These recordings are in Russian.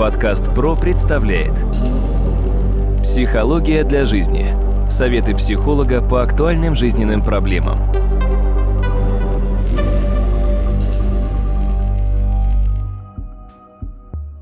Подкаст ПРО представляет Психология для жизни. Советы психолога по актуальным жизненным проблемам.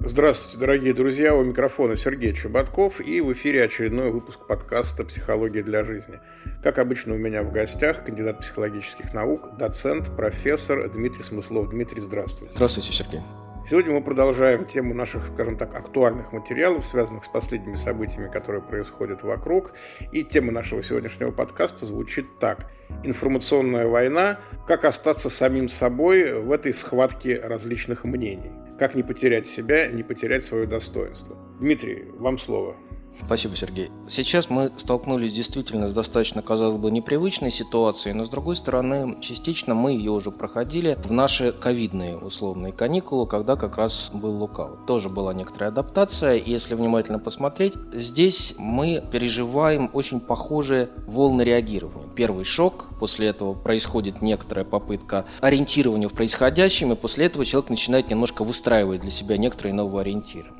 Здравствуйте, дорогие друзья! У микрофона Сергей Чеботков и в эфире очередной выпуск подкаста «Психология для жизни». Как обычно, у меня в гостях кандидат психологических наук, доцент, профессор Дмитрий Смыслов. Дмитрий, здравствуйте. Здравствуйте, Сергей. Сегодня мы продолжаем тему наших, скажем так, актуальных материалов, связанных с последними событиями, которые происходят вокруг. И тема нашего сегодняшнего подкаста звучит так. Информационная война. Как остаться самим собой в этой схватке различных мнений. Как не потерять себя, не потерять свое достоинство. Дмитрий, вам слово. Спасибо, Сергей. Сейчас мы столкнулись действительно с достаточно, казалось бы, непривычной ситуацией, но, с другой стороны, частично мы ее уже проходили в наши ковидные условные каникулы, когда как раз был лукав. Тоже была некоторая адаптация, и если внимательно посмотреть, здесь мы переживаем очень похожие волны реагирования. Первый шок, после этого происходит некоторая попытка ориентирования в происходящем, и после этого человек начинает немножко выстраивать для себя некоторые новые ориентиры.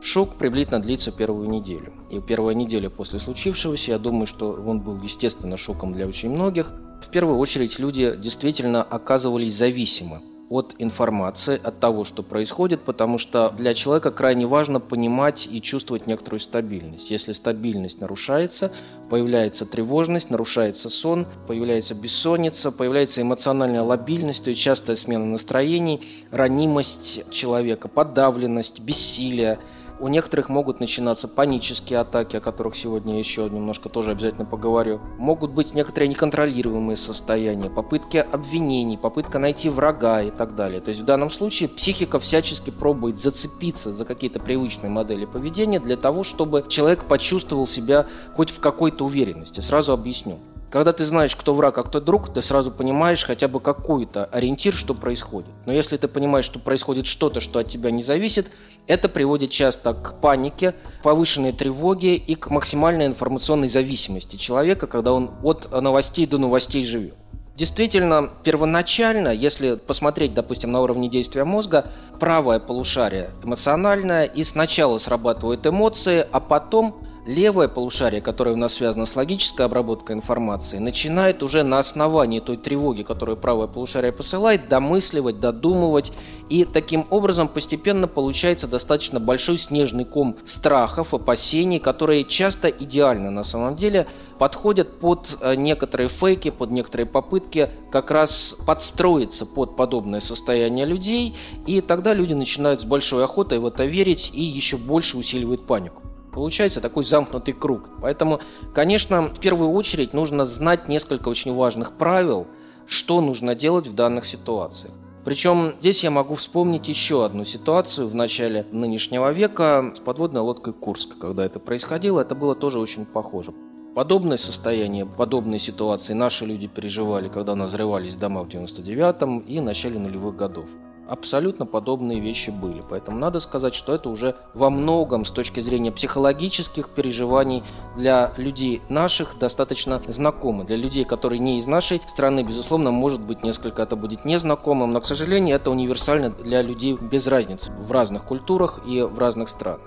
Шок приблизительно длится первую неделю. И первая неделя после случившегося, я думаю, что он был, естественно, шоком для очень многих. В первую очередь люди действительно оказывались зависимы от информации, от того, что происходит, потому что для человека крайне важно понимать и чувствовать некоторую стабильность. Если стабильность нарушается, появляется тревожность, нарушается сон, появляется бессонница, появляется эмоциональная лобильность, то есть частая смена настроений, ранимость человека, подавленность, бессилие – у некоторых могут начинаться панические атаки, о которых сегодня еще немножко тоже обязательно поговорю. Могут быть некоторые неконтролируемые состояния, попытки обвинений, попытка найти врага и так далее. То есть в данном случае психика всячески пробует зацепиться за какие-то привычные модели поведения для того, чтобы человек почувствовал себя хоть в какой-то уверенности. Сразу объясню. Когда ты знаешь, кто враг, а кто друг, ты сразу понимаешь хотя бы какой-то ориентир, что происходит. Но если ты понимаешь, что происходит что-то, что от тебя не зависит, это приводит часто к панике, повышенной тревоге и к максимальной информационной зависимости человека, когда он от новостей до новостей живет. Действительно, первоначально, если посмотреть, допустим, на уровне действия мозга, правое полушарие эмоциональное, и сначала срабатывают эмоции, а потом Левое полушарие, которое у нас связано с логической обработкой информации, начинает уже на основании той тревоги, которую правое полушарие посылает, домысливать, додумывать. И таким образом постепенно получается достаточно большой снежный ком страхов, опасений, которые часто идеально на самом деле подходят под э, некоторые фейки, под некоторые попытки как раз подстроиться под подобное состояние людей, и тогда люди начинают с большой охотой в это верить и еще больше усиливают панику. Получается такой замкнутый круг. Поэтому, конечно, в первую очередь нужно знать несколько очень важных правил, что нужно делать в данных ситуациях. Причем здесь я могу вспомнить еще одну ситуацию в начале нынешнего века с подводной лодкой Курск. Когда это происходило, это было тоже очень похоже. Подобное состояние, подобные ситуации наши люди переживали, когда назревались дома в 99-м и начале нулевых годов абсолютно подобные вещи были. Поэтому надо сказать, что это уже во многом с точки зрения психологических переживаний для людей наших достаточно знакомы. Для людей, которые не из нашей страны, безусловно, может быть несколько это будет незнакомым, но, к сожалению, это универсально для людей без разницы в разных культурах и в разных странах.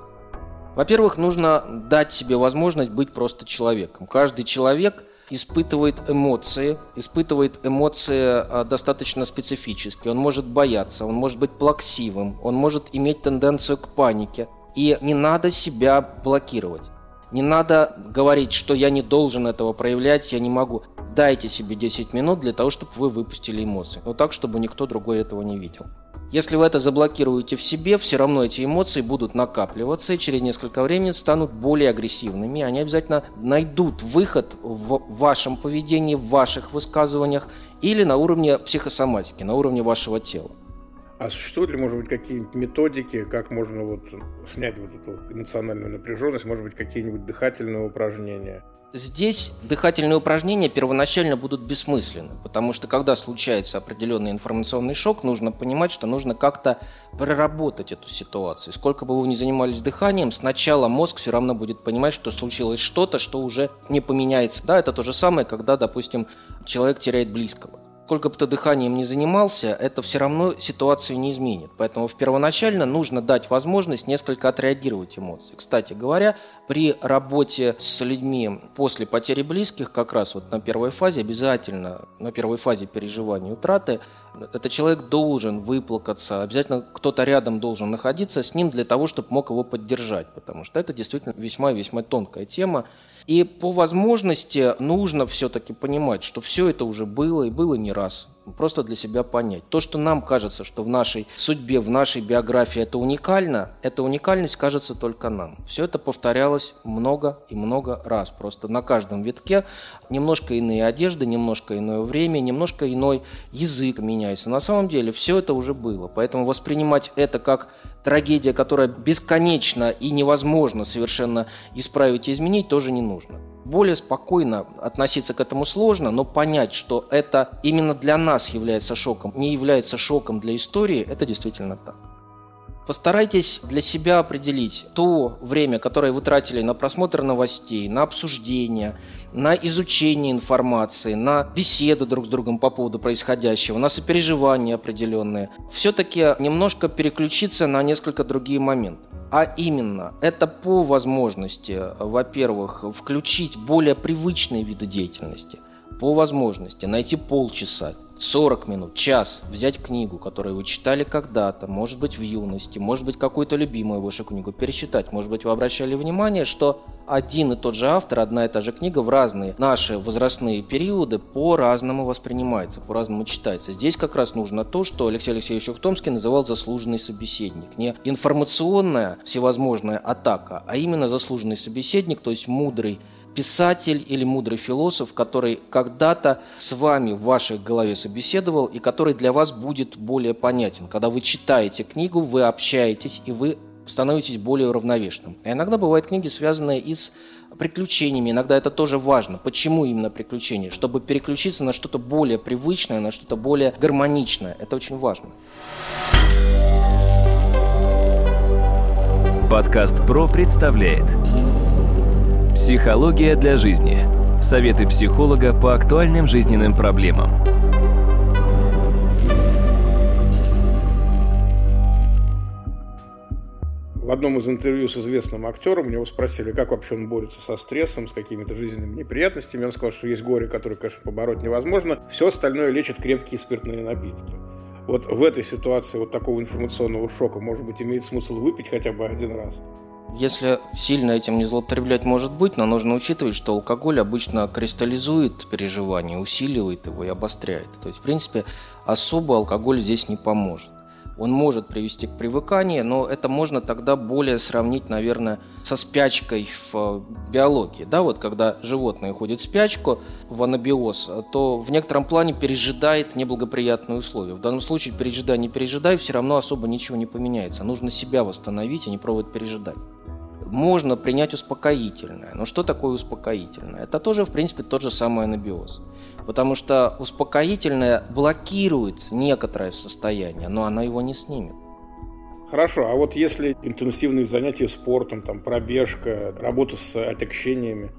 Во-первых, нужно дать себе возможность быть просто человеком. Каждый человек испытывает эмоции, испытывает эмоции а, достаточно специфические. Он может бояться, он может быть плаксивым, он может иметь тенденцию к панике. И не надо себя блокировать. Не надо говорить, что я не должен этого проявлять, я не могу. Дайте себе 10 минут для того, чтобы вы выпустили эмоции. Но так, чтобы никто другой этого не видел. Если вы это заблокируете в себе, все равно эти эмоции будут накапливаться и через несколько времени станут более агрессивными. Они обязательно найдут выход в вашем поведении, в ваших высказываниях или на уровне психосоматики, на уровне вашего тела. А существуют ли, может быть, какие-нибудь методики, как можно вот снять вот эту эмоциональную напряженность, может быть, какие-нибудь дыхательные упражнения? Здесь дыхательные упражнения первоначально будут бессмысленны, потому что когда случается определенный информационный шок, нужно понимать, что нужно как-то проработать эту ситуацию. Сколько бы вы ни занимались дыханием, сначала мозг все равно будет понимать, что случилось что-то, что уже не поменяется. Да, это то же самое, когда, допустим, человек теряет близкого сколько бы ты дыханием не занимался, это все равно ситуацию не изменит. Поэтому первоначально нужно дать возможность несколько отреагировать эмоции. Кстати говоря, при работе с людьми после потери близких, как раз вот на первой фазе, обязательно на первой фазе переживания утраты, этот человек должен выплакаться, обязательно кто-то рядом должен находиться с ним для того, чтобы мог его поддержать, потому что это действительно весьма-весьма тонкая тема, и по возможности нужно все-таки понимать, что все это уже было и было не раз. Просто для себя понять. То, что нам кажется, что в нашей судьбе, в нашей биографии это уникально, эта уникальность кажется только нам. Все это повторялось много и много раз. Просто на каждом витке немножко иные одежды, немножко иное время, немножко иной язык меняется. На самом деле все это уже было. Поэтому воспринимать это как трагедия, которая бесконечна и невозможно совершенно исправить и изменить, тоже не нужно. Более спокойно относиться к этому сложно, но понять, что это именно для нас является шоком, не является шоком для истории, это действительно так. Постарайтесь для себя определить то время, которое вы тратили на просмотр новостей, на обсуждение, на изучение информации, на беседы друг с другом по поводу происходящего, на сопереживания определенные. Все-таки немножко переключиться на несколько другие моменты. А именно, это по возможности, во-первых, включить более привычные виды деятельности – по возможности найти полчаса, 40 минут, час, взять книгу, которую вы читали когда-то, может быть в юности, может быть какую-то любимую вашу книгу, перечитать. Может быть вы обращали внимание, что один и тот же автор, одна и та же книга в разные наши возрастные периоды по-разному воспринимается, по-разному читается. Здесь как раз нужно то, что Алексей Алексеевич Ухтомский называл заслуженный собеседник. Не информационная всевозможная атака, а именно заслуженный собеседник, то есть мудрый писатель или мудрый философ, который когда-то с вами в вашей голове собеседовал и который для вас будет более понятен. Когда вы читаете книгу, вы общаетесь и вы становитесь более уравновешенным. А иногда бывают книги, связанные и с приключениями. Иногда это тоже важно. Почему именно приключения? Чтобы переключиться на что-то более привычное, на что-то более гармоничное. Это очень важно. Подкаст «Про» представляет Психология для жизни. Советы психолога по актуальным жизненным проблемам. В одном из интервью с известным актером у него спросили, как вообще он борется со стрессом, с какими-то жизненными неприятностями. Он сказал, что есть горе, которое, конечно, побороть невозможно. Все остальное лечат крепкие спиртные напитки. Вот в этой ситуации вот такого информационного шока, может быть, имеет смысл выпить хотя бы один раз. Если сильно этим не злоупотреблять может быть, но нужно учитывать, что алкоголь обычно кристаллизует переживание, усиливает его и обостряет. То есть, в принципе, особо алкоголь здесь не поможет. Он может привести к привыканию, но это можно тогда более сравнить, наверное, со спячкой в э, биологии. Да, вот когда животное уходит в спячку, в анабиоз, то в некотором плане пережидает неблагоприятные условия. В данном случае пережидай, не пережидай, все равно особо ничего не поменяется. Нужно себя восстановить, а не пробовать пережидать можно принять успокоительное. Но что такое успокоительное? Это тоже, в принципе, тот же самый анабиоз. Потому что успокоительное блокирует некоторое состояние, но оно его не снимет. Хорошо, а вот если интенсивные занятия спортом, там, пробежка, работа с отягчениями,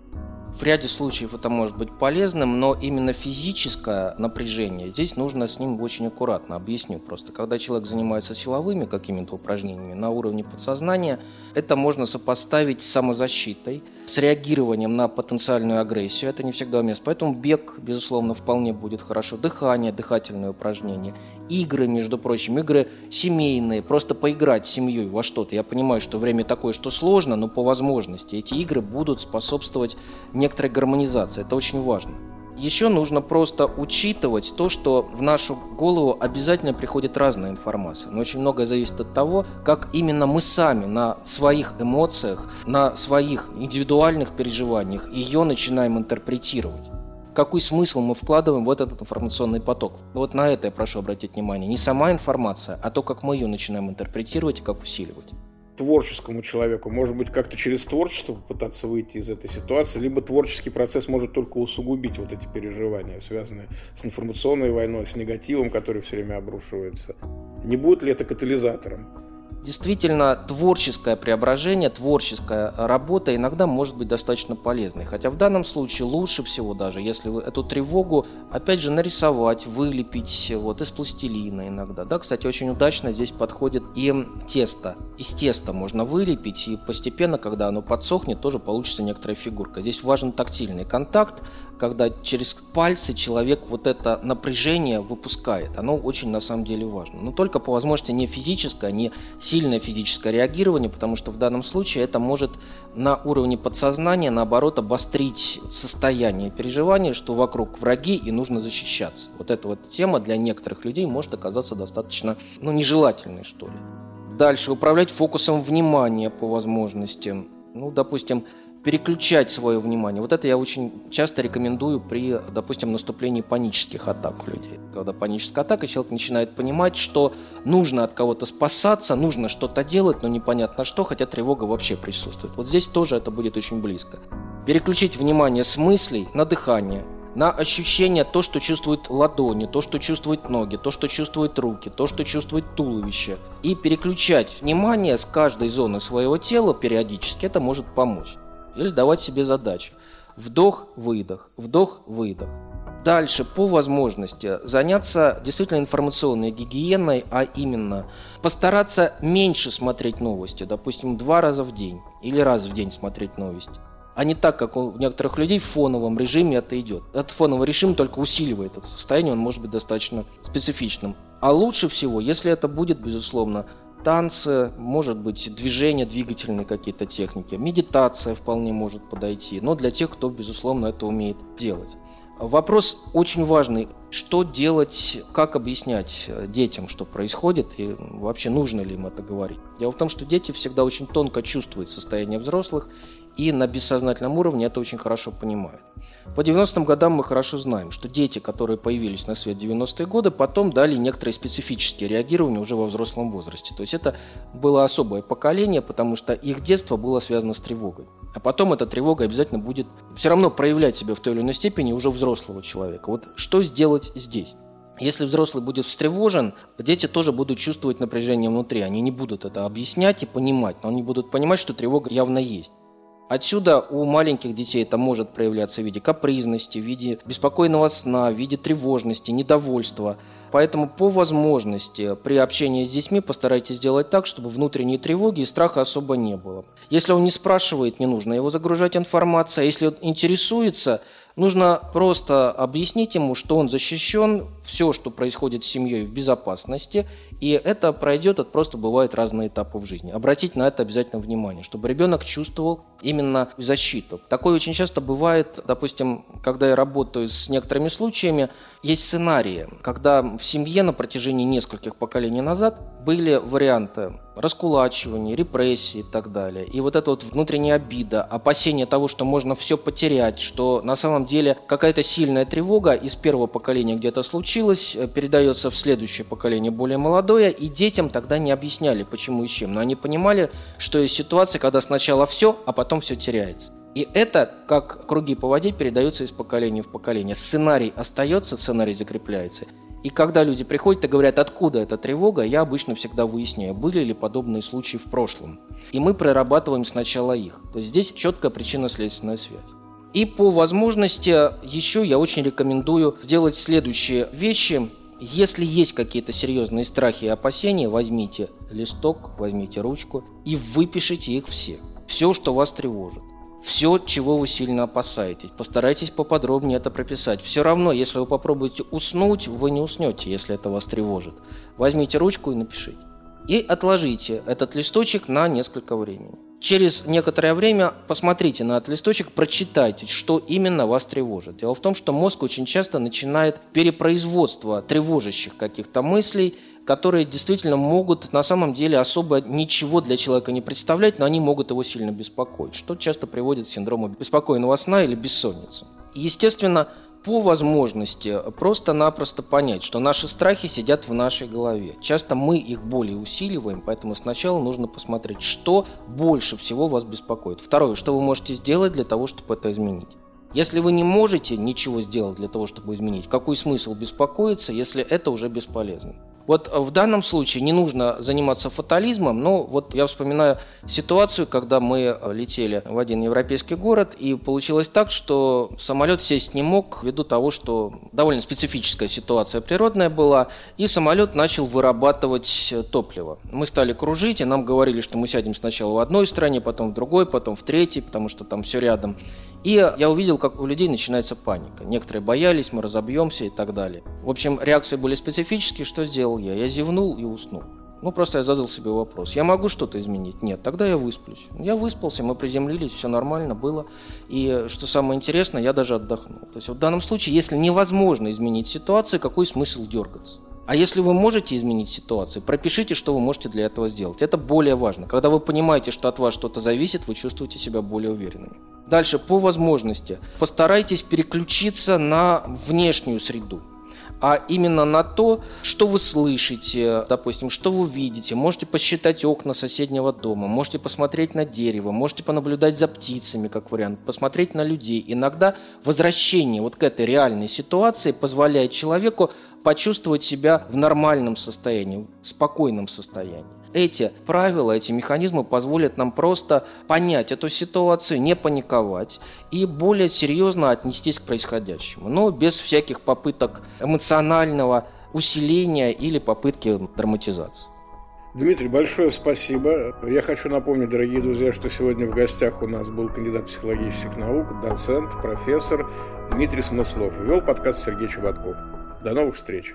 в ряде случаев это может быть полезным, но именно физическое напряжение, здесь нужно с ним очень аккуратно. Объясню просто. Когда человек занимается силовыми какими-то упражнениями на уровне подсознания, это можно сопоставить с самозащитой, с реагированием на потенциальную агрессию. Это не всегда уместно. Поэтому бег, безусловно, вполне будет хорошо. Дыхание, дыхательные упражнения игры, между прочим, игры семейные, просто поиграть с семьей во что-то. Я понимаю, что время такое, что сложно, но по возможности эти игры будут способствовать некоторой гармонизации. Это очень важно. Еще нужно просто учитывать то, что в нашу голову обязательно приходит разная информация. Но очень многое зависит от того, как именно мы сами на своих эмоциях, на своих индивидуальных переживаниях ее начинаем интерпретировать какой смысл мы вкладываем в этот информационный поток. Вот на это я прошу обратить внимание. Не сама информация, а то, как мы ее начинаем интерпретировать и как усиливать творческому человеку, может быть, как-то через творчество попытаться выйти из этой ситуации, либо творческий процесс может только усугубить вот эти переживания, связанные с информационной войной, с негативом, который все время обрушивается. Не будет ли это катализатором? Действительно творческое преображение, творческая работа иногда может быть достаточно полезной. Хотя в данном случае лучше всего даже, если вы эту тревогу, опять же, нарисовать, вылепить вот из пластилина иногда. Да, кстати, очень удачно здесь подходит и тесто. Из теста можно вылепить, и постепенно, когда оно подсохнет, тоже получится некоторая фигурка. Здесь важен тактильный контакт, когда через пальцы человек вот это напряжение выпускает. Оно очень на самом деле важно. Но только по возможности не физическое, не сильное физическое реагирование, потому что в данном случае это может на уровне подсознания, наоборот, обострить состояние переживания, что вокруг враги и нужно защищаться. Вот эта вот тема для некоторых людей может оказаться достаточно, ну, нежелательной, что ли. Дальше, управлять фокусом внимания по возможности. Ну, допустим, переключать свое внимание. Вот это я очень часто рекомендую при, допустим, наступлении панических атак у людей. Когда паническая атака, человек начинает понимать, что нужно от кого-то спасаться, нужно что-то делать, но непонятно что, хотя тревога вообще присутствует. Вот здесь тоже это будет очень близко. Переключить внимание с мыслей на дыхание, на ощущение то, что чувствуют ладони, то, что чувствуют ноги, то, что чувствуют руки, то, что чувствует туловище. И переключать внимание с каждой зоны своего тела периодически, это может помочь. Или давать себе задачу. Вдох-выдох, вдох-выдох. Дальше, по возможности, заняться действительно информационной гигиеной, а именно постараться меньше смотреть новости, допустим, два раза в день или раз в день смотреть новости. А не так, как у некоторых людей в фоновом режиме это идет. Этот фоновый режим только усиливает это состояние, он может быть достаточно специфичным. А лучше всего, если это будет, безусловно, танцы, может быть, движения, двигательные какие-то техники, медитация вполне может подойти, но для тех, кто, безусловно, это умеет делать. Вопрос очень важный. Что делать, как объяснять детям, что происходит, и вообще нужно ли им это говорить? Дело в том, что дети всегда очень тонко чувствуют состояние взрослых, и на бессознательном уровне это очень хорошо понимают. По 90-м годам мы хорошо знаем, что дети, которые появились на свет в 90-е годы, потом дали некоторые специфические реагирования уже во взрослом возрасте. То есть это было особое поколение, потому что их детство было связано с тревогой. А потом эта тревога обязательно будет все равно проявлять себя в той или иной степени уже взрослого человека. Вот что сделать здесь? Если взрослый будет встревожен, дети тоже будут чувствовать напряжение внутри. Они не будут это объяснять и понимать, но они будут понимать, что тревога явно есть. Отсюда у маленьких детей это может проявляться в виде капризности, в виде беспокойного сна, в виде тревожности, недовольства. Поэтому по возможности при общении с детьми постарайтесь сделать так, чтобы внутренней тревоги и страха особо не было. Если он не спрашивает, не нужно его загружать информацией. А если он интересуется, нужно просто объяснить ему, что он защищен, все, что происходит с семьей в безопасности, и это пройдет, это просто бывают разные этапы в жизни. Обратить на это обязательно внимание, чтобы ребенок чувствовал именно защиту. Такое очень часто бывает, допустим, когда я работаю с некоторыми случаями, есть сценарии, когда в семье на протяжении нескольких поколений назад были варианты раскулачивания, репрессий и так далее. И вот эта вот внутренняя обида, опасение того, что можно все потерять, что на самом деле какая-то сильная тревога из первого поколения где-то случилась, э, передается в следующее поколение более молодое, и детям тогда не объясняли, почему и чем. Но они понимали, что есть ситуация, когда сначала все, а потом все теряется. И это, как круги по воде, передается из поколения в поколение. Сценарий остается, сценарий закрепляется. И когда люди приходят и говорят, откуда эта тревога, я обычно всегда выясняю, были ли подобные случаи в прошлом. И мы прорабатываем сначала их. То есть здесь четкая причинно-следственная связь. И по возможности еще я очень рекомендую сделать следующие вещи. Если есть какие-то серьезные страхи и опасения, возьмите листок, возьмите ручку и выпишите их все. Все, что вас тревожит все, чего вы сильно опасаетесь. Постарайтесь поподробнее это прописать. Все равно, если вы попробуете уснуть, вы не уснете, если это вас тревожит. Возьмите ручку и напишите. И отложите этот листочек на несколько времени. Через некоторое время посмотрите на этот листочек, прочитайте, что именно вас тревожит. Дело в том, что мозг очень часто начинает перепроизводство тревожащих каких-то мыслей – которые действительно могут на самом деле особо ничего для человека не представлять, но они могут его сильно беспокоить, что часто приводит к синдрому беспокойного сна или бессонницы. Естественно, по возможности просто-напросто понять, что наши страхи сидят в нашей голове. Часто мы их более усиливаем, поэтому сначала нужно посмотреть, что больше всего вас беспокоит. Второе, что вы можете сделать для того, чтобы это изменить. Если вы не можете ничего сделать для того, чтобы изменить, какой смысл беспокоиться, если это уже бесполезно? Вот в данном случае не нужно заниматься фатализмом, но вот я вспоминаю ситуацию, когда мы летели в один европейский город, и получилось так, что самолет сесть не мог ввиду того, что довольно специфическая ситуация природная была, и самолет начал вырабатывать топливо. Мы стали кружить, и нам говорили, что мы сядем сначала в одной стране, потом в другой, потом в третьей, потому что там все рядом. И я увидел, как у людей начинается паника. Некоторые боялись, мы разобьемся и так далее. В общем, реакции были специфические. Что сделал я? Я зевнул и уснул. Ну, просто я задал себе вопрос. Я могу что-то изменить? Нет, тогда я высплюсь. Я выспался, мы приземлились, все нормально было. И что самое интересное, я даже отдохнул. То есть в данном случае, если невозможно изменить ситуацию, какой смысл дергаться? А если вы можете изменить ситуацию, пропишите, что вы можете для этого сделать. Это более важно. Когда вы понимаете, что от вас что-то зависит, вы чувствуете себя более уверенными. Дальше, по возможности, постарайтесь переключиться на внешнюю среду а именно на то, что вы слышите, допустим, что вы видите. Можете посчитать окна соседнего дома, можете посмотреть на дерево, можете понаблюдать за птицами, как вариант, посмотреть на людей. Иногда возвращение вот к этой реальной ситуации позволяет человеку почувствовать себя в нормальном состоянии, в спокойном состоянии. Эти правила, эти механизмы позволят нам просто понять эту ситуацию, не паниковать и более серьезно отнестись к происходящему, но без всяких попыток эмоционального усиления или попытки драматизации. Дмитрий, большое спасибо. Я хочу напомнить, дорогие друзья, что сегодня в гостях у нас был кандидат психологических наук, доцент, профессор Дмитрий Смыслов. Вел подкаст Сергей Чеботков. До новых встреч.